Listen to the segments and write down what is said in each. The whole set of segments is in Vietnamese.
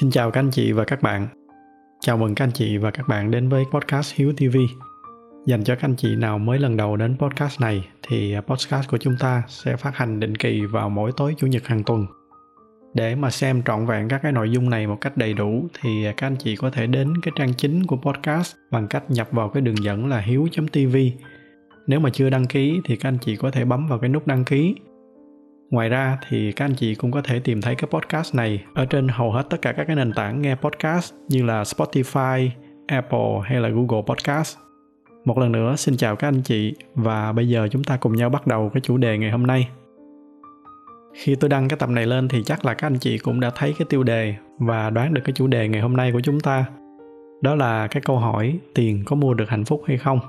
Xin chào các anh chị và các bạn. Chào mừng các anh chị và các bạn đến với podcast Hiếu TV. Dành cho các anh chị nào mới lần đầu đến podcast này thì à, podcast của chúng ta sẽ phát hành định kỳ vào mỗi tối chủ nhật hàng tuần. Để mà xem trọn vẹn các cái nội dung này một cách đầy đủ thì à, các anh chị có thể đến cái trang chính của podcast bằng cách nhập vào cái đường dẫn là hiếu.tv. Nếu mà chưa đăng ký thì các anh chị có thể bấm vào cái nút đăng ký Ngoài ra thì các anh chị cũng có thể tìm thấy cái podcast này ở trên hầu hết tất cả các cái nền tảng nghe podcast như là Spotify, Apple hay là Google Podcast. Một lần nữa xin chào các anh chị và bây giờ chúng ta cùng nhau bắt đầu cái chủ đề ngày hôm nay. Khi tôi đăng cái tập này lên thì chắc là các anh chị cũng đã thấy cái tiêu đề và đoán được cái chủ đề ngày hôm nay của chúng ta. Đó là cái câu hỏi tiền có mua được hạnh phúc hay không?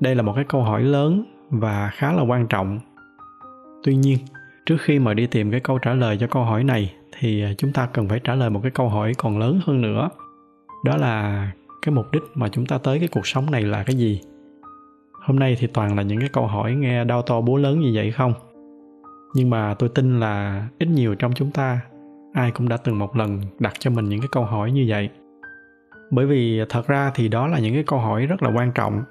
Đây là một cái câu hỏi lớn và khá là quan trọng tuy nhiên, trước khi mà đi tìm cái câu trả lời cho câu hỏi này, thì à, chúng ta cần phải trả lời một cái câu hỏi còn lớn hơn nữa. Đó là cái mục đích mà chúng ta tới cái cuộc sống này là cái gì? Hôm nay thì toàn là những cái câu hỏi nghe đau to búa lớn như vậy không? Nhưng mà tôi tin là ít nhiều trong chúng ta, ai cũng đã từng một lần đặt cho mình những cái câu hỏi như vậy. Bởi vì à, thật ra thì đó là những cái câu hỏi rất là quan trọng,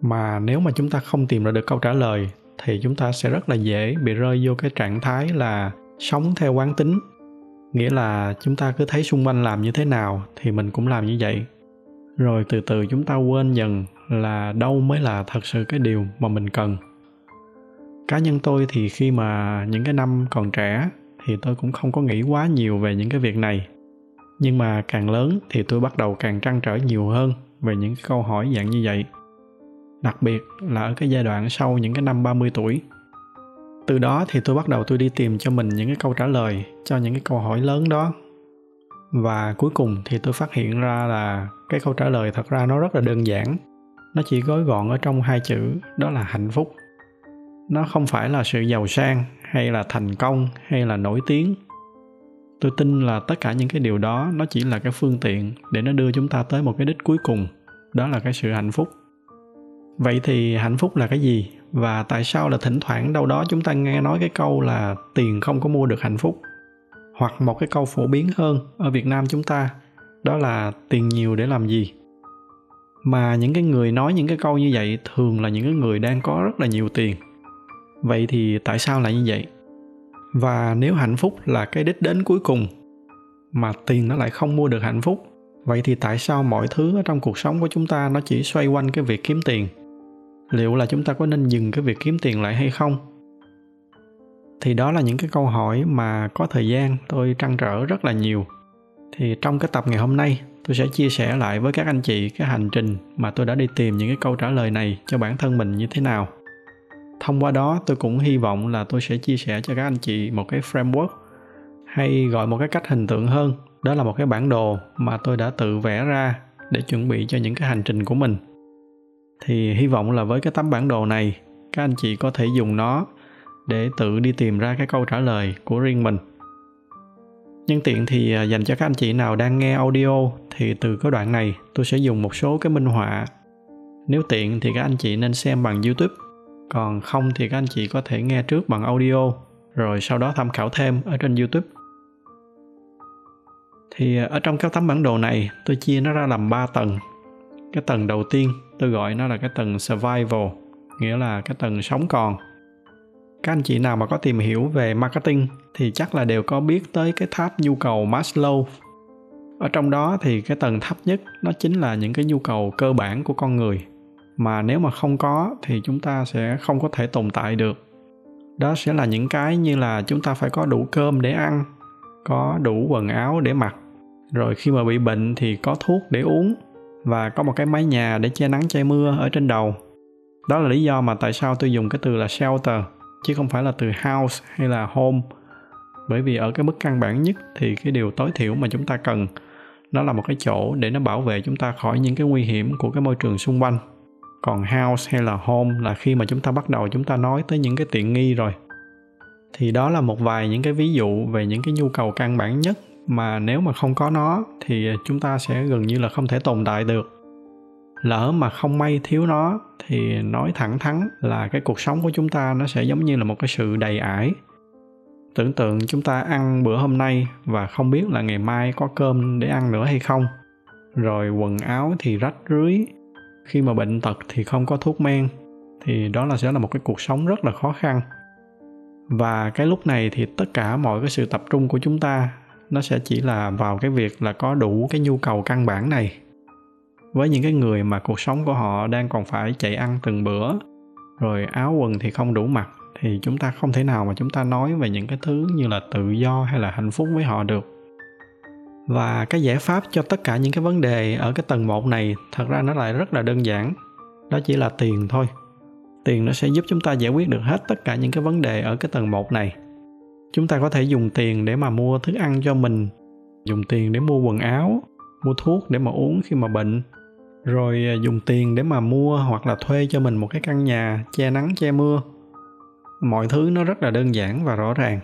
mà nếu mà chúng ta không tìm ra được câu trả lời thì chúng ta sẽ rất là dễ bị rơi vô cái trạng thái là sống theo quán tính. Nghĩa là chúng ta cứ thấy xung quanh làm như thế nào thì mình cũng làm như vậy. Rồi từ từ chúng ta quên dần là đâu mới là thật sự cái điều mà mình cần. Cá nhân tôi thì khi mà những cái năm còn trẻ thì tôi cũng không có nghĩ quá nhiều về những cái việc này. Nhưng mà càng lớn thì tôi bắt đầu càng trăn trở nhiều hơn về những câu hỏi dạng như vậy đặc biệt là ở cái giai đoạn sau những cái năm 30 tuổi. Từ đó thì tôi bắt đầu tôi đi tìm cho mình những cái câu trả lời cho những cái câu hỏi lớn đó. Và cuối cùng thì tôi phát hiện ra là cái câu trả lời thật ra nó rất là đơn giản. Nó chỉ gói gọn ở trong hai chữ đó là hạnh phúc. Nó không phải là sự giàu sang hay là thành công hay là nổi tiếng. Tôi tin là tất cả những cái điều đó nó chỉ là cái phương tiện để nó đưa chúng ta tới một cái đích cuối cùng, đó là cái sự hạnh phúc vậy thì hạnh phúc là cái gì? Và tại sao là thỉnh thoảng đâu đó chúng ta nghe nói cái câu là tiền không có mua được hạnh phúc? Hoặc một cái câu phổ biến hơn ở việt nam chúng ta, đó là tiền nhiều để làm gì? Mà những cái người nói những cái câu như vậy thường là những cái người đang có rất là nhiều tiền. Vậy thì tại sao lại như vậy? Và nếu hạnh phúc là cái đích đến cuối cùng, mà tiền nó lại không mua được hạnh phúc, vậy thì tại sao mọi thứ ở trong cuộc sống của chúng ta nó chỉ xoay quanh cái việc kiếm tiền? Liệu là chúng ta có nên dừng cái việc kiếm tiền lại hay không? Thì đó là những cái câu hỏi mà có thời gian tôi trăn trở rất là nhiều. Thì trong cái tập ngày hôm nay, tôi sẽ chia sẻ lại với các anh chị cái hành trình mà tôi đã đi tìm những cái câu trả lời này cho bản thân mình như thế nào. Thông qua đó, tôi cũng hy vọng là tôi sẽ chia sẻ cho các anh chị một cái framework hay gọi một cái cách hình tượng hơn. Đó là một cái bản đồ mà tôi đã tự vẽ ra để chuẩn bị cho những cái hành trình của mình thì hy vọng là với cái tấm bản đồ này, các anh chị có thể dùng nó để tự đi tìm ra cái câu trả lời của riêng mình. Nhân tiện thì à, dành cho các anh chị nào đang nghe audio thì từ cái đoạn này tôi sẽ dùng một số cái minh họa. Nếu tiện thì các anh chị nên xem bằng youtube, còn không thì các anh chị có thể nghe trước bằng audio, rồi sau đó tham khảo thêm ở trên youtube. Thì à, ở trong cái tấm bản đồ này tôi chia nó ra làm 3 tầng. Cái tầng đầu tiên tôi gọi nó là cái tầng survival, nghĩa là cái tầng sống còn. Các anh chị nào mà có tìm hiểu về marketing thì chắc là đều có biết tới cái tháp nhu cầu Maslow. Ở trong đó thì cái tầng thấp nhất nó chính là những cái nhu cầu cơ bản của con người, mà nếu mà không có thì chúng ta sẽ không có thể tồn tại được. Đó sẽ là những cái như là chúng ta phải có đủ cơm để ăn, có đủ quần áo để mặc, rồi khi mà bị bệnh thì có thuốc để uống và có một cái mái nhà để che nắng che mưa ở trên đầu. Đó là lý do mà tại sao tôi dùng cái từ là shelter, chứ không phải là từ house hay là home. Bởi vì ở cái mức căn bản nhất thì cái điều tối thiểu mà chúng ta cần, nó là một cái chỗ để nó bảo vệ chúng ta khỏi những cái nguy hiểm của cái môi trường xung quanh. Còn house hay là home là khi mà chúng ta bắt đầu chúng ta nói tới những cái tiện nghi rồi. Thì đó là một vài những cái ví dụ về những cái nhu cầu căn bản nhất mà nếu mà không có nó, thì chúng ta sẽ gần như là không thể tồn tại được. Lỡ mà không may thiếu nó, thì nói thẳng thắn là cái cuộc sống của chúng ta nó sẽ giống như là một cái sự đầy ải. Tưởng tượng chúng ta ăn bữa hôm nay và không biết là ngày mai có cơm để ăn nữa hay không. Rồi quần áo thì rách rưới. Khi mà bệnh tật thì không có thuốc men, thì đó là sẽ là một cái cuộc sống rất là khó khăn. Và cái lúc này thì tất cả mọi cái sự tập trung của chúng ta nó sẽ chỉ là vào cái việc là có đủ cái nhu cầu căn bản này. Với những cái người mà cuộc sống của họ đang còn phải chạy ăn từng bữa, rồi áo quần thì không đủ mặc, thì chúng ta không thể nào mà chúng ta nói về những cái thứ như là tự do hay là hạnh phúc với họ được. Và cái giải pháp cho tất cả những cái vấn đề ở cái tầng một này thật ra nó lại rất là đơn giản, đó chỉ là tiền thôi. Tiền nó sẽ giúp chúng ta giải quyết được hết tất cả những cái vấn đề ở cái tầng một này chúng ta có thể dùng tiền để mà mua thức ăn cho mình, dùng tiền để mua quần áo, mua thuốc để mà uống khi mà bệnh, rồi à, dùng tiền để mà mua hoặc là thuê cho mình một cái căn nhà che nắng, che mưa. Mọi thứ nó rất là đơn giản và rõ ràng.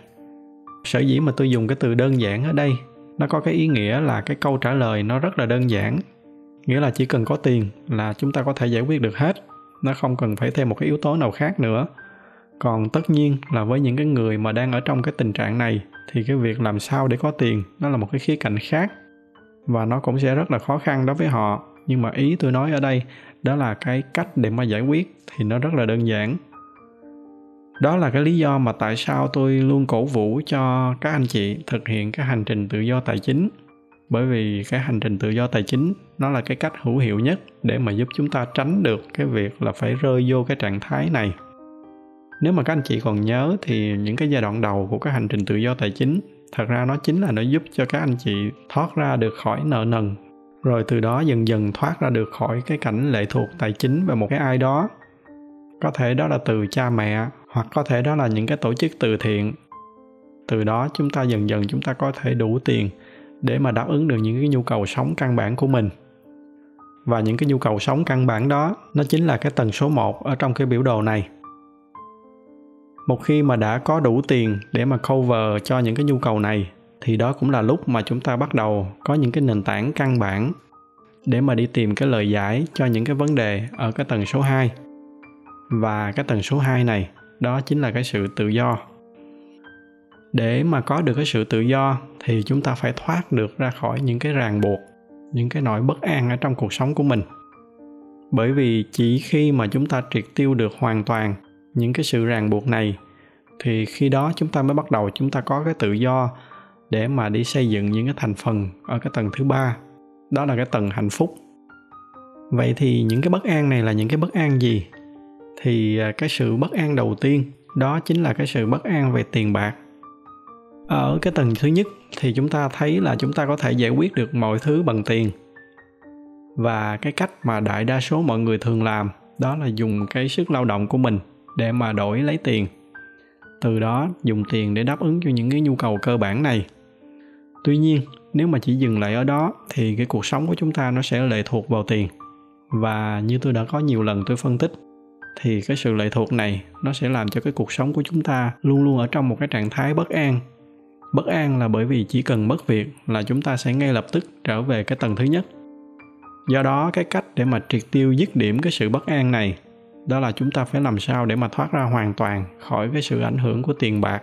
Sở dĩ mà tôi dùng cái từ đơn giản ở đây, nó có cái ý nghĩa là cái câu trả lời nó rất là đơn giản. Nghĩa là chỉ cần có tiền là chúng ta có thể giải quyết được hết, nó không cần phải thêm một cái yếu tố nào khác nữa còn tất nhiên là với những cái người mà đang ở trong cái tình trạng này, thì cái việc làm sao để có tiền, nó là một cái khía cạnh khác. Và nó cũng sẽ rất là khó khăn đối với họ. Nhưng mà ý tôi nói ở đây, đó là cái cách để mà giải quyết thì nó rất là đơn giản. Đó là cái lý do mà tại sao tôi luôn cổ vũ cho các anh chị thực hiện cái hành trình tự do tài chính. Bởi vì cái hành trình tự do tài chính, nó là cái cách hữu hiệu nhất để mà giúp chúng ta tránh được cái việc là phải rơi vô cái trạng thái này nếu mà các anh chị còn nhớ thì những cái giai đoạn đầu của cái hành trình tự do tài chính, thật ra nó chính là nó giúp cho các anh chị thoát ra được khỏi nợ nần, rồi từ đó dần dần thoát ra được khỏi cái cảnh lệ thuộc tài chính về một cái ai đó. Có thể đó là từ cha mẹ, hoặc có thể đó là những cái tổ chức từ thiện. Từ đó chúng ta dần dần chúng ta có thể đủ tiền để mà đáp ứng được những cái nhu cầu sống căn bản của mình. Và những cái nhu cầu sống căn bản đó, nó chính là cái tần số 1 ở trong cái biểu đồ này một khi mà đã có đủ tiền để mà cover cho những cái nhu cầu này thì đó cũng là lúc mà chúng ta bắt đầu có những cái nền tảng căn bản để mà đi tìm cái lời giải cho những cái vấn đề ở cái tầng số 2. Và cái tầng số 2 này đó chính là cái sự tự do. Để mà có được cái sự tự do thì chúng ta phải thoát được ra khỏi những cái ràng buộc, những cái nỗi bất an ở trong cuộc sống của mình. Bởi vì chỉ khi mà chúng ta triệt tiêu được hoàn toàn những cái sự ràng buộc này, thì khi đó chúng ta mới bắt đầu chúng ta có cái tự do để mà đi xây dựng những cái thành phần ở cái tầng thứ ba. Đó là cái tầng hạnh phúc. Vậy thì những cái bất an này là những cái bất an gì? Thì à, cái sự bất an đầu tiên, đó chính là cái sự bất an về tiền bạc. Ở cái tầng thứ nhất thì chúng ta thấy là chúng ta có thể giải quyết được mọi thứ bằng tiền. Và cái cách mà đại đa số mọi người thường làm, đó là dùng cái sức lao động của mình để mà đổi lấy tiền. Từ đó, dùng tiền để đáp ứng cho những cái nhu cầu cơ bản này. Tuy nhiên, nếu mà chỉ dừng lại ở đó, thì cái cuộc sống của chúng ta nó sẽ lệ thuộc vào tiền. Và như tôi đã có nhiều lần tôi phân tích, thì cái sự lệ thuộc này nó sẽ làm cho cái cuộc sống của chúng ta luôn luôn ở trong một cái trạng thái bất an. Bất an là bởi vì chỉ cần mất việc là chúng ta sẽ ngay lập tức trở về cái tầng thứ nhất. Do đó, cái cách để mà triệt tiêu dứt điểm cái sự bất an này đó là chúng ta phải làm sao để mà thoát ra hoàn toàn khỏi cái sự ảnh hưởng của tiền bạc.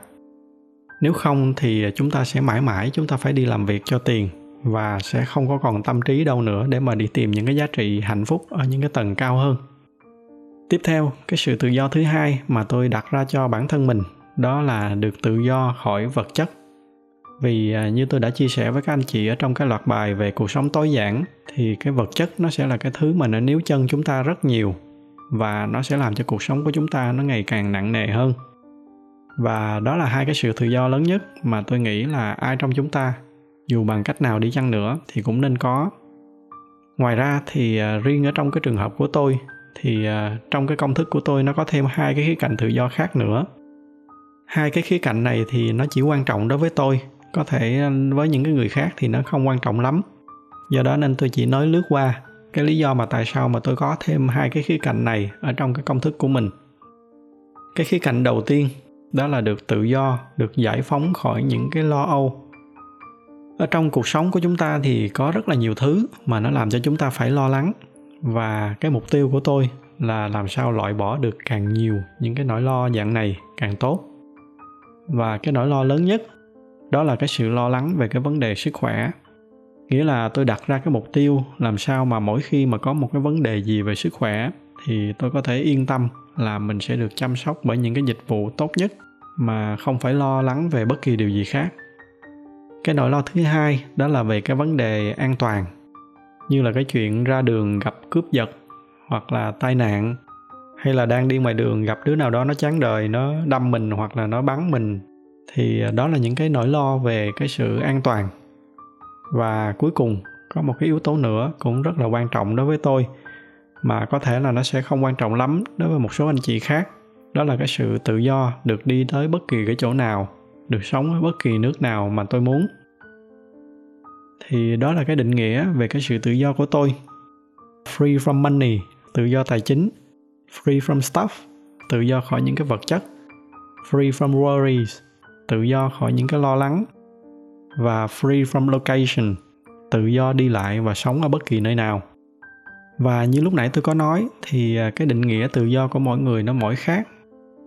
Nếu không thì chúng ta sẽ mãi mãi, chúng ta phải đi làm việc cho tiền và sẽ không có còn tâm trí đâu nữa để mà đi tìm những cái giá trị hạnh phúc ở những cái tầng cao hơn. Tiếp theo, cái sự tự do thứ hai mà tôi đặt ra cho bản thân mình, đó là được tự do khỏi vật chất. Vì à, như tôi đã chia sẻ với các anh chị ở trong cái loạt bài về cuộc sống tối giản, thì cái vật chất nó sẽ là cái thứ mà nó níu chân chúng ta rất nhiều và nó sẽ làm cho cuộc sống của chúng ta nó ngày càng nặng nề hơn. Và đó là hai cái sự tự do lớn nhất mà tôi nghĩ là ai trong chúng ta, dù bằng cách nào đi chăng nữa, thì cũng nên có. Ngoài ra thì à, riêng ở trong cái trường hợp của tôi, thì à, trong cái công thức của tôi nó có thêm hai cái khía cạnh tự do khác nữa. Hai cái khía cạnh này thì nó chỉ quan trọng đối với tôi, có thể à, với những cái người khác thì nó không quan trọng lắm. Do đó nên tôi chỉ nói lướt qua cái lý do mà tại sao mà tôi có thêm hai cái khía cạnh này ở trong cái công thức của mình. Cái khía cạnh đầu tiên, đó là được tự do, được giải phóng khỏi những cái lo âu. Ở trong cuộc sống của chúng ta thì có rất là nhiều thứ mà nó làm cho chúng ta phải lo lắng. Và cái mục tiêu của tôi là làm sao loại bỏ được càng nhiều những cái nỗi lo dạng này càng tốt. Và cái nỗi lo lớn nhất, đó là cái sự lo lắng về cái vấn đề sức khỏe nghĩa là tôi đặt ra cái mục tiêu làm sao mà mỗi khi mà có một cái vấn đề gì về sức khỏe thì tôi có thể yên tâm là mình sẽ được chăm sóc bởi những cái dịch vụ tốt nhất mà không phải lo lắng về bất kỳ điều gì khác. Cái nỗi lo thứ hai đó là về cái vấn đề an toàn, như là cái chuyện ra đường gặp cướp giật hoặc là tai nạn, hay là đang đi ngoài đường gặp đứa nào đó nó chán đời, nó đâm mình hoặc là nó bắn mình, thì đó là những cái nỗi lo về cái sự an toàn và cuối cùng, có một cái yếu tố nữa cũng rất là quan trọng đối với tôi, mà có thể là nó sẽ không quan trọng lắm đối với một số anh chị khác. Đó là cái sự tự do được đi tới bất kỳ cái chỗ nào, được sống ở bất kỳ nước nào mà tôi muốn. Thì đó là cái định nghĩa về cái sự tự do của tôi. Free from money, tự do tài chính. Free from stuff, tự do khỏi những cái vật chất. Free from worries, tự do khỏi những cái lo lắng và free from location, tự do đi lại và sống ở bất kỳ nơi nào. Và như lúc nãy tôi có nói, thì à, cái định nghĩa tự do của mỗi người nó mỗi khác.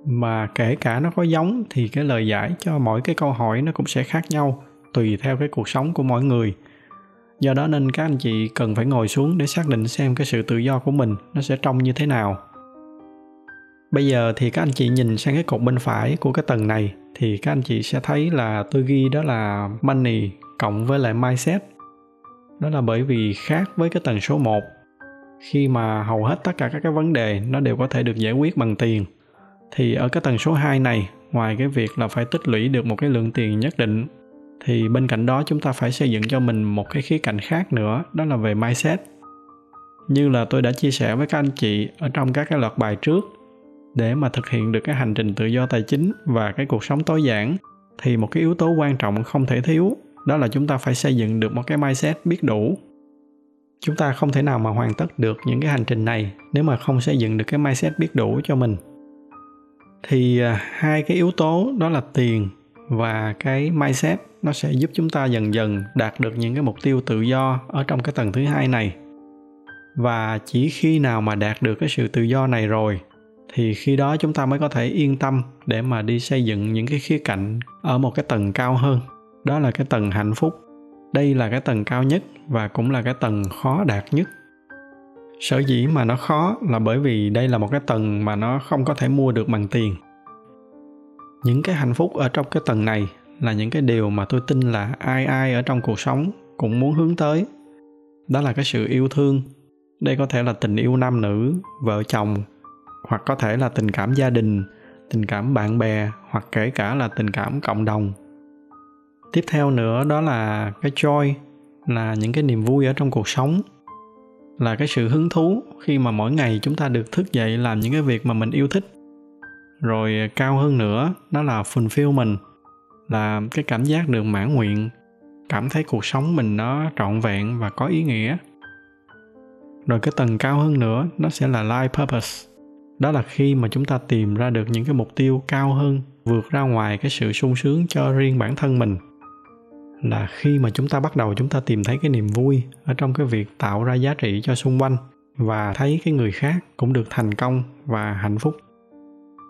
Mà kể cả nó có giống, thì cái lời giải cho mỗi cái câu hỏi nó cũng sẽ khác nhau, tùy theo cái cuộc sống của mỗi người. Do đó nên các anh chị cần phải ngồi xuống để xác định xem cái sự tự do của mình nó sẽ trông như thế nào bây giờ thì các anh chị nhìn sang cái cột bên phải của cái tầng này, thì các anh chị sẽ thấy là tôi ghi đó là money cộng với lại mindset. Đó là bởi vì khác với cái tầng số 1 khi mà hầu hết tất cả các cái vấn đề nó đều có thể được giải quyết bằng tiền. Thì ở cái tầng số 2 này, ngoài cái việc là phải tích lũy được một cái lượng tiền nhất định, thì bên cạnh đó chúng ta phải xây dựng cho mình một cái khía cạnh khác nữa, đó là về mindset. Như là tôi đã chia sẻ với các anh chị ở trong các cái loạt bài trước để mà thực hiện được cái hành trình tự do tài chính và cái cuộc sống tối giản, thì một cái yếu tố quan trọng không thể thiếu, đó là chúng ta phải xây dựng được một cái mindset biết đủ. Chúng ta không thể nào mà hoàn tất được những cái hành trình này nếu mà không xây dựng được cái mindset biết đủ cho mình. Thì à, hai cái yếu tố đó là tiền và cái mindset, nó sẽ giúp chúng ta dần dần đạt được những cái mục tiêu tự do ở trong cái tầng thứ hai này. Và chỉ khi nào mà đạt được cái sự tự do này rồi thì khi đó chúng ta mới có thể yên tâm để mà đi xây dựng những cái khía cạnh ở một cái tầng cao hơn. Đó là cái tầng hạnh phúc. Đây là cái tầng cao nhất và cũng là cái tầng khó đạt nhất. Sở dĩ mà nó khó là bởi vì đây là một cái tầng mà nó không có thể mua được bằng tiền. Những cái hạnh phúc ở trong cái tầng này là những cái điều mà tôi tin là ai ai ở trong cuộc sống cũng muốn hướng tới. Đó là cái sự yêu thương. Đây có thể là tình yêu nam nữ, vợ chồng hoặc có thể là tình cảm gia đình, tình cảm bạn bè, hoặc kể cả là tình cảm cộng đồng. Tiếp theo nữa đó là cái joy, là những cái niềm vui ở trong cuộc sống, là cái sự hứng thú khi mà mỗi ngày chúng ta được thức dậy làm những cái việc mà mình yêu thích. Rồi cao hơn nữa, đó là fulfillment, là cái cảm giác được mãn nguyện, cảm thấy cuộc sống mình nó trọn vẹn và có ý nghĩa. Rồi cái tầng cao hơn nữa, nó sẽ là life purpose đó là khi mà chúng ta tìm ra được những cái mục tiêu cao hơn, vượt ra ngoài cái sự sung sướng cho riêng bản thân mình. Là khi mà chúng ta bắt đầu chúng ta tìm thấy cái niềm vui ở trong cái việc tạo ra giá trị cho xung quanh và thấy cái người khác cũng được thành công và hạnh phúc.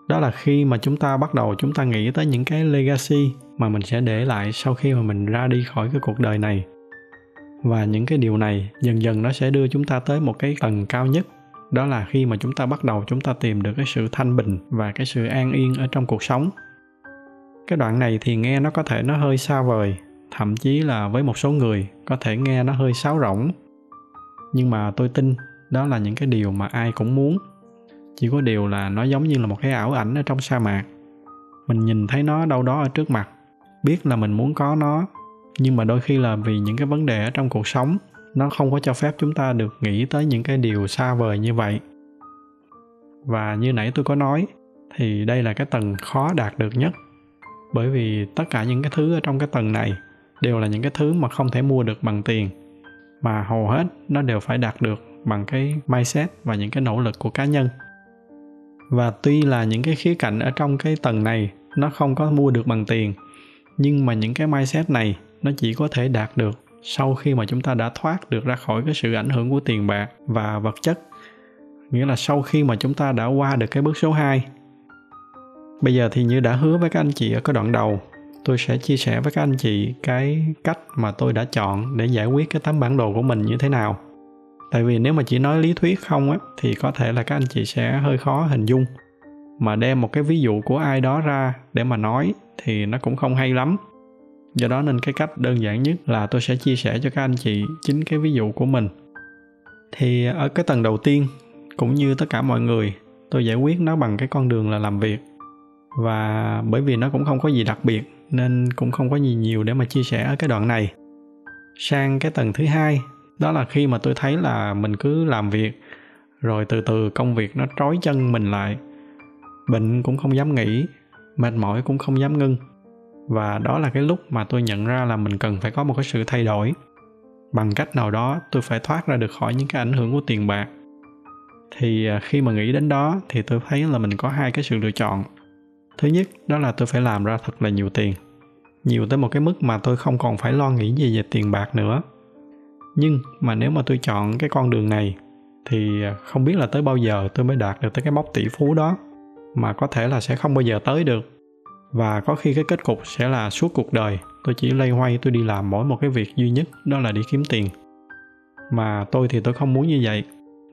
Đó là khi mà chúng ta bắt đầu chúng ta nghĩ tới những cái legacy mà mình sẽ để lại sau khi mà mình ra đi khỏi cái cuộc đời này. Và những cái điều này dần dần nó sẽ đưa chúng ta tới một cái tầng cao nhất đó là khi mà chúng ta bắt đầu chúng ta tìm được cái sự thanh bình và cái sự an yên ở trong cuộc sống. Cái đoạn này thì nghe nó có thể nó hơi xa vời, thậm chí là với một số người có thể nghe nó hơi sáo rỗng. Nhưng mà tôi tin đó là những cái điều mà ai cũng muốn. Chỉ có điều là nó giống như là một cái ảo ảnh ở trong sa mạc. Mình nhìn thấy nó đâu đó ở trước mặt, biết là mình muốn có nó, nhưng mà đôi khi là vì những cái vấn đề ở trong cuộc sống nó không có cho phép chúng ta được nghĩ tới những cái điều xa vời như vậy. Và như nãy tôi có nói, thì đây là cái tầng khó đạt được nhất. Bởi vì tất cả những cái thứ ở trong cái tầng này đều là những cái thứ mà không thể mua được bằng tiền, mà hầu hết nó đều phải đạt được bằng cái mindset và những cái nỗ lực của cá nhân. Và tuy là những cái khía cạnh ở trong cái tầng này nó không có mua được bằng tiền, nhưng mà những cái mindset này nó chỉ có thể đạt được sau khi mà chúng ta đã thoát được ra khỏi cái sự ảnh hưởng của tiền bạc và vật chất. Nghĩa là sau khi mà chúng ta đã qua được cái bước số 2 bây giờ thì như đã hứa với các anh chị ở cái đoạn đầu. Tôi sẽ chia sẻ với các anh chị cái cách mà tôi đã chọn để giải quyết cái tấm bản đồ của mình như thế nào. Tại vì nếu mà chỉ nói lý thuyết không á, thì có thể là các anh chị sẽ hơi khó hình dung. Mà đem một cái ví dụ của ai đó ra để mà nói thì nó cũng không hay lắm do đó nên cái cách đơn giản nhất là tôi sẽ chia sẻ cho các anh chị chính cái ví dụ của mình. Thì ở cái tầng đầu tiên, cũng như tất cả mọi người, tôi giải quyết nó bằng cái con đường là làm việc. Và bởi vì nó cũng không có gì đặc biệt, nên cũng không có gì nhiều để mà chia sẻ ở cái đoạn này. Sang cái tầng thứ hai, đó là khi mà tôi thấy là mình cứ làm việc, rồi từ từ công việc nó trói chân mình lại. Bệnh cũng không dám nghỉ, mệt mỏi cũng không dám ngưng và đó là cái lúc mà tôi nhận ra là mình cần phải có một cái sự thay đổi. Bằng cách nào đó, tôi phải thoát ra được khỏi những cái ảnh hưởng của tiền bạc. Thì à, khi mà nghĩ đến đó, thì tôi thấy là mình có hai cái sự lựa chọn. Thứ nhất, đó là tôi phải làm ra thật là nhiều tiền. Nhiều tới một cái mức mà tôi không còn phải lo nghĩ gì về tiền bạc nữa. Nhưng mà nếu mà tôi chọn cái con đường này, thì à, không biết là tới bao giờ tôi mới đạt được tới cái mốc tỷ phú đó, mà có thể là sẽ không bao giờ tới được và có khi cái kết cục sẽ là suốt cuộc đời. Tôi chỉ lây hoay, tôi đi làm mỗi một cái việc duy nhất, đó là đi kiếm tiền. Mà tôi thì tôi không muốn như vậy.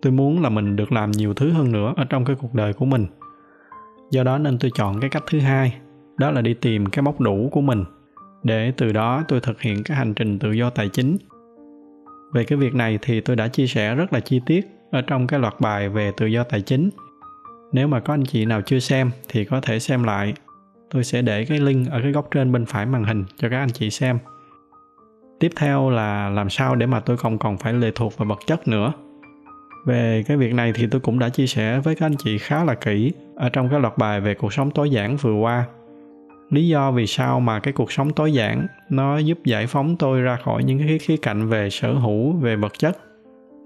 Tôi muốn là mình được làm nhiều thứ hơn nữa ở trong cái cuộc đời của mình. Do đó nên tôi chọn cái cách thứ hai, đó là đi tìm cái mốc đủ của mình. Để từ đó tôi thực hiện cái hành trình tự do tài chính. Về cái việc này thì tôi đã chia sẻ rất là chi tiết ở trong cái loạt bài về tự do tài chính. Nếu mà có anh chị nào chưa xem thì có thể xem lại tôi sẽ để cái link ở cái góc trên bên phải màn hình cho các anh chị xem. Tiếp theo là làm sao để mà tôi không còn phải lệ thuộc vào vật chất nữa. Về cái việc này thì tôi cũng đã chia sẻ với các anh chị khá là kỹ ở trong cái loạt bài về cuộc sống tối giản vừa qua. Lý do vì sao mà cái cuộc sống tối giản nó giúp giải phóng tôi ra khỏi những cái khía cạnh về sở hữu, về vật chất.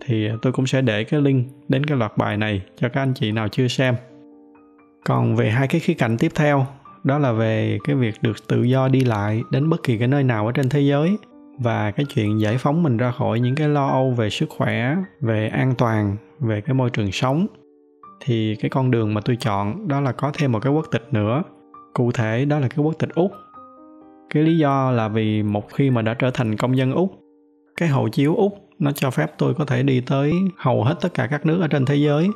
Thì tôi cũng sẽ để cái link đến cái loạt bài này cho các anh chị nào chưa xem. Còn về hai cái khía cạnh tiếp theo đó là về cái việc được tự do đi lại đến bất kỳ cái nơi nào ở trên thế giới và cái chuyện giải phóng mình ra khỏi những cái lo âu về sức khỏe, về an toàn, về cái môi trường sống. Thì cái con đường mà tôi chọn, đó là có thêm một cái quốc tịch nữa. Cụ thể, đó là cái quốc tịch úc. Cái lý do là vì một khi mà đã trở thành công dân úc, cái hộ chiếu úc nó cho phép tôi có thể đi tới hầu hết tất cả các nước ở trên thế giới.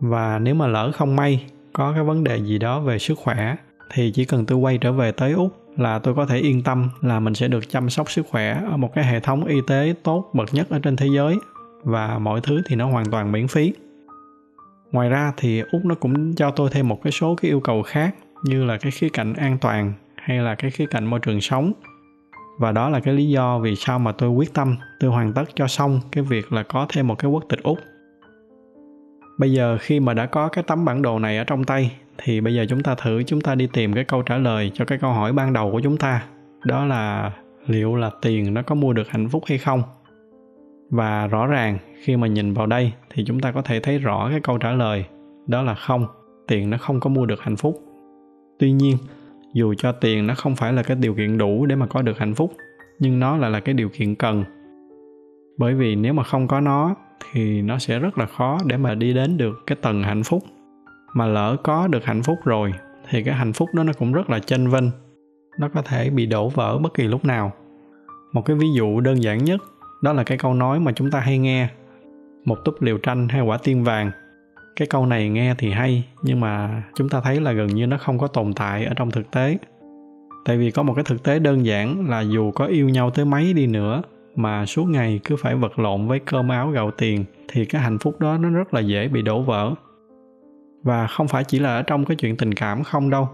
Và nếu mà lỡ không may có cái vấn đề gì đó về sức khỏe thì chỉ cần tôi quay trở về tới úc là tôi có thể yên tâm là mình sẽ được chăm sóc sức khỏe ở một cái hệ thống y tế tốt bậc nhất ở trên thế giới, và mọi thứ thì nó hoàn toàn miễn phí. Ngoài ra thì úc nó cũng cho tôi thêm một cái số cái yêu cầu khác, như là cái khía cạnh an toàn hay là cái khía cạnh môi trường sống. Và đó là cái lý do vì sao mà tôi quyết tâm, tôi hoàn tất cho xong cái việc là có thêm một cái quốc tịch úc. Bây giờ khi mà đã có cái tấm bản đồ này ở trong tay thì bây giờ chúng ta thử, chúng ta đi tìm cái câu trả lời cho cái câu hỏi ban đầu của chúng ta. Đó là liệu là tiền nó có mua được hạnh phúc hay không? Và rõ ràng, khi mà nhìn vào đây, thì chúng ta có thể thấy rõ cái câu trả lời. Đó là không, tiền nó không có mua được hạnh phúc. Tuy nhiên, dù cho tiền nó không phải là cái điều kiện đủ để mà có được hạnh phúc, nhưng nó lại là cái điều kiện cần. Bởi vì nếu mà không có nó, thì nó sẽ rất là khó để mà đi đến được cái tầng hạnh phúc mà lỡ có được hạnh phúc rồi, thì cái hạnh phúc đó nó cũng rất là chênh vênh. Nó có thể bị đổ vỡ bất kỳ lúc nào. Một cái ví dụ đơn giản nhất, đó là cái câu nói mà chúng ta hay nghe. Một túp liều tranh hay quả tiên vàng. Cái câu này nghe thì hay, nhưng mà chúng ta thấy là gần như nó không có tồn tại ở trong thực tế. Tại vì có một cái thực tế đơn giản là dù có yêu nhau tới mấy đi nữa, mà suốt ngày cứ phải vật lộn với cơm áo gạo tiền, thì cái hạnh phúc đó nó rất là dễ bị đổ vỡ và không phải chỉ là ở trong cái chuyện tình cảm không đâu.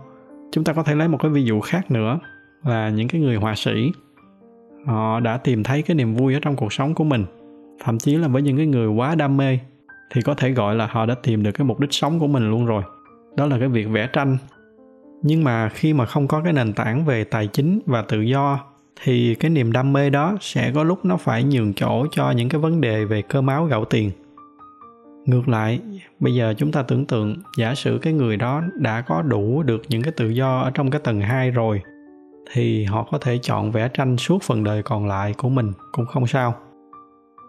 Chúng ta có thể lấy một cái ví dụ khác nữa là những cái người họa sĩ. Họ đã tìm thấy cái niềm vui ở trong cuộc sống của mình, thậm chí là với những cái người quá đam mê, thì có thể gọi là họ đã tìm được cái mục đích sống của mình luôn rồi. Đó là cái việc vẽ tranh. Nhưng mà khi mà không có cái nền tảng về tài chính và tự do, thì cái niềm đam mê đó sẽ có lúc nó phải nhường chỗ cho những cái vấn đề về cơm áo gạo tiền ngược lại, bây giờ chúng ta tưởng tượng, giả sử cái người đó đã có đủ được những cái tự do ở trong cái tầng 2 rồi, thì họ có thể chọn vẽ tranh suốt phần đời còn lại của mình, cũng không sao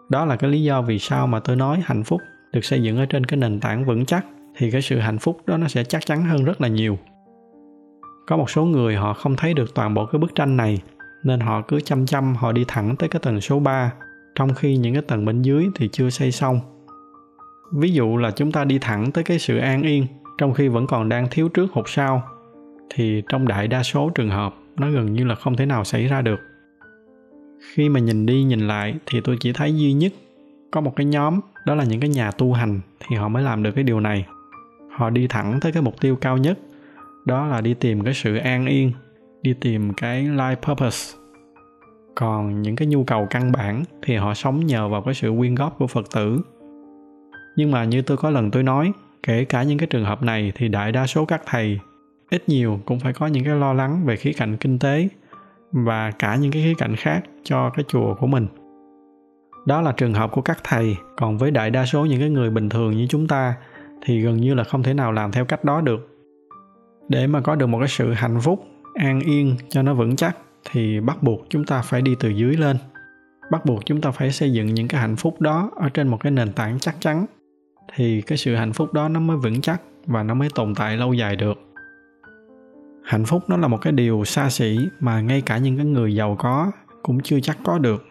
đó là cái lý do vì sao mà tôi nói hạnh phúc được xây dựng ở trên cái nền tảng vững chắc, thì cái sự hạnh phúc đó nó sẽ chắc chắn hơn rất là nhiều có một số người họ không thấy được toàn bộ cái bức tranh này, nên họ cứ chăm chăm họ đi thẳng tới cái tầng số 3 trong khi những cái tầng bên dưới thì chưa xây xong. Ví dụ là chúng ta đi thẳng tới cái sự an yên, trong khi vẫn còn đang thiếu trước hụt sau, thì trong đại đa số trường hợp, nó gần như là không thể nào xảy ra được. Khi mà nhìn đi nhìn lại, thì tôi chỉ thấy duy nhất có một cái nhóm, đó là những cái nhà tu hành, thì họ mới làm được cái điều này. Họ đi thẳng tới cái mục tiêu cao nhất, đó là đi tìm cái sự an yên, đi tìm cái life purpose còn những cái nhu cầu căn bản, thì họ sống nhờ vào cái sự quyên góp của phật tử nhưng mà như tôi có lần tôi nói, kể cả những cái trường hợp này thì đại đa số các thầy, ít nhiều cũng phải có những cái lo lắng về khía cạnh kinh tế và cả những cái khía cạnh khác cho cái chùa của mình. Đó là trường hợp của các thầy, còn với đại đa số những cái người bình thường như chúng ta thì gần như là không thể nào làm theo cách đó được. Để mà có được một cái sự hạnh phúc, an yên cho nó vững chắc thì bắt buộc chúng ta phải đi từ dưới lên. Bắt buộc chúng ta phải xây dựng những cái hạnh phúc đó ở trên một cái nền tảng chắc chắn thì cái sự hạnh phúc đó nó mới vững chắc và nó mới tồn tại lâu dài được. Hạnh phúc nó là một cái điều xa xỉ mà ngay cả những cái người giàu có cũng chưa chắc có được,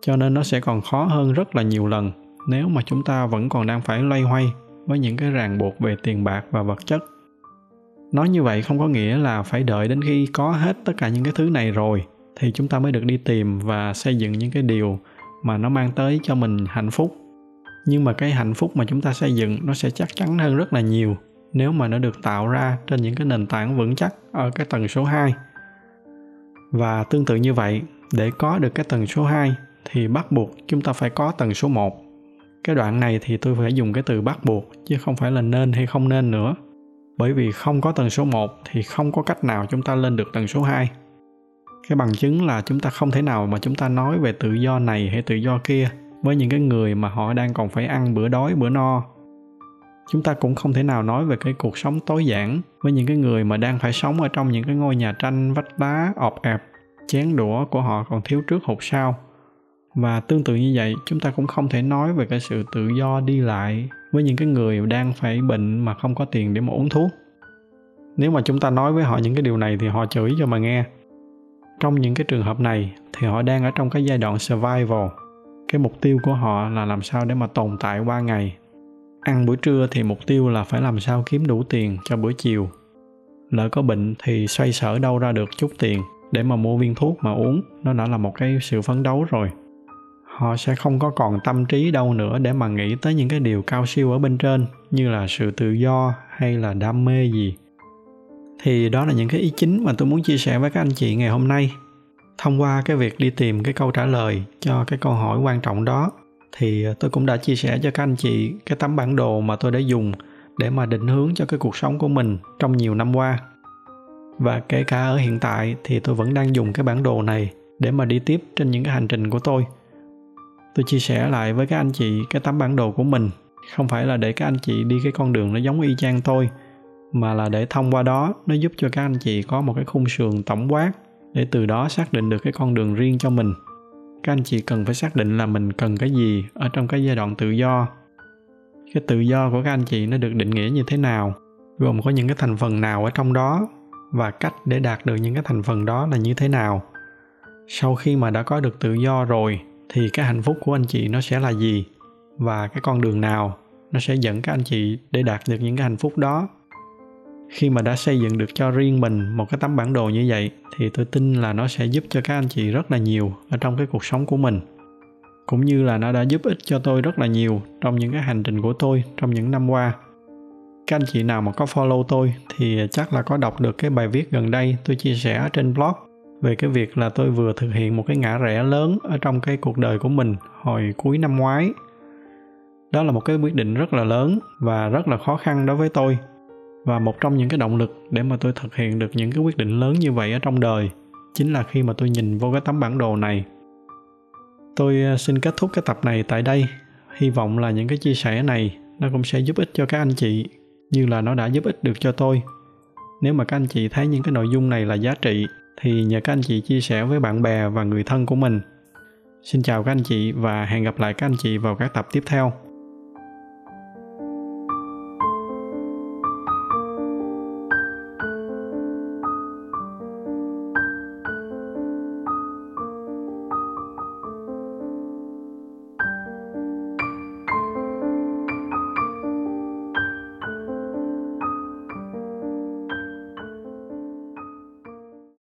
cho nên nó sẽ còn khó hơn rất là nhiều lần nếu mà chúng ta vẫn còn đang phải loay hoay với những cái ràng buộc về tiền bạc và vật chất. Nói như vậy không có nghĩa là phải đợi đến khi có hết tất cả những cái thứ này rồi thì chúng ta mới được đi tìm và xây dựng những cái điều mà nó mang tới cho mình hạnh phúc nhưng mà cái hạnh phúc mà chúng ta xây dựng nó sẽ chắc chắn hơn rất là nhiều nếu mà nó được tạo ra trên những cái nền tảng vững chắc ở cái tầng số 2. Và tương tự như vậy, để có được cái tầng số 2 thì bắt buộc chúng ta phải có tầng số 1. Cái đoạn này thì tôi phải dùng cái từ bắt buộc chứ không phải là nên hay không nên nữa bởi vì không có tầng số 1 thì không có cách nào chúng ta lên được tầng số 2. Cái bằng chứng là chúng ta không thể nào mà chúng ta nói về tự do này hay tự do kia với những cái người mà họ đang còn phải ăn bữa đói bữa no. Chúng ta cũng không thể nào nói về cái cuộc sống tối giản với những cái người mà đang phải sống ở trong những cái ngôi nhà tranh vách đá ọp ẹp, chén đũa của họ còn thiếu trước hụt sau. Và tương tự như vậy, chúng ta cũng không thể nói về cái sự tự do đi lại với những cái người đang phải bệnh mà không có tiền để mà uống thuốc nếu mà chúng ta nói với họ những cái điều này thì họ chửi cho mà nghe trong những cái trường hợp này thì họ đang ở trong cái giai đoạn survival cái mục tiêu của họ là làm sao để mà tồn tại qua ngày. Ăn bữa trưa thì mục tiêu là phải làm sao kiếm đủ tiền cho bữa chiều. Lỡ có bệnh thì xoay sở đâu ra được chút tiền để mà mua viên thuốc mà uống, nó đã là một cái sự phấn đấu rồi. Họ sẽ không có còn tâm trí đâu nữa để mà nghĩ tới những cái điều cao siêu ở bên trên, như là sự tự do hay là đam mê gì. Thì đó là những cái ý chính mà tôi muốn chia sẻ với các anh chị ngày hôm nay thông qua cái việc đi tìm cái câu trả lời cho cái câu hỏi quan trọng đó, thì ờ, tôi cũng đã chia sẻ cho các anh chị cái tấm bản đồ mà tôi đã dùng để mà định hướng cho cái cuộc sống của mình trong nhiều năm qua. Và kể cả ở hiện tại thì tôi vẫn đang dùng cái bản đồ này để mà đi tiếp trên những cái hành trình của tôi. Tôi chia sẻ lại với các anh chị cái tấm bản đồ của mình, không phải là để các anh chị đi cái con đường nó giống y chang tôi, mà là để thông qua đó nó giúp cho các anh chị có một cái khung sườn tổng quát để từ đó xác định được cái con đường riêng cho mình. Các anh chị cần phải xác định là mình cần cái gì ở trong cái giai đoạn tự do. Cái tự do của các anh chị nó được định nghĩa như thế nào, gồm có những cái thành phần nào ở trong đó, và cách để đạt được những cái thành phần đó là như thế nào. Sau khi mà đã có được tự do rồi, thì cái hạnh phúc của anh chị nó sẽ là gì? Và cái con đường nào nó sẽ dẫn các anh chị để đạt được những cái hạnh phúc đó? Khi mà đã xây dựng được cho riêng mình một cái tấm bản đồ như vậy, thì tôi tin là nó sẽ giúp cho các anh chị rất là nhiều ở trong cái cuộc sống của mình. Cũng như là nó đã giúp ích cho tôi rất là nhiều trong những cái hành trình của tôi trong những năm qua. Các anh chị nào mà có follow tôi thì chắc là có đọc được cái bài viết gần đây tôi chia sẻ trên blog về cái việc là tôi vừa thực hiện một cái ngã rẽ lớn ở trong cái cuộc đời của mình hồi cuối năm ngoái. Đó là một cái quyết định rất là lớn và rất là khó khăn đối với tôi và một trong những cái động lực để mà tôi thực hiện được những cái quyết định lớn như vậy ở trong đời, chính là khi mà tôi nhìn vô cái tấm bản đồ này. Tôi ờ, xin kết thúc cái tập này tại đây. Hy vọng là những cái chia sẻ này nó cũng sẽ giúp ích cho các anh chị như là nó đã giúp ích được cho tôi. Nếu mà các anh chị thấy những cái nội dung này là giá trị, thì nhờ các anh chị chia sẻ với bạn bè và người thân của mình. Xin chào các anh chị và hẹn gặp lại các anh chị vào các tập tiếp theo.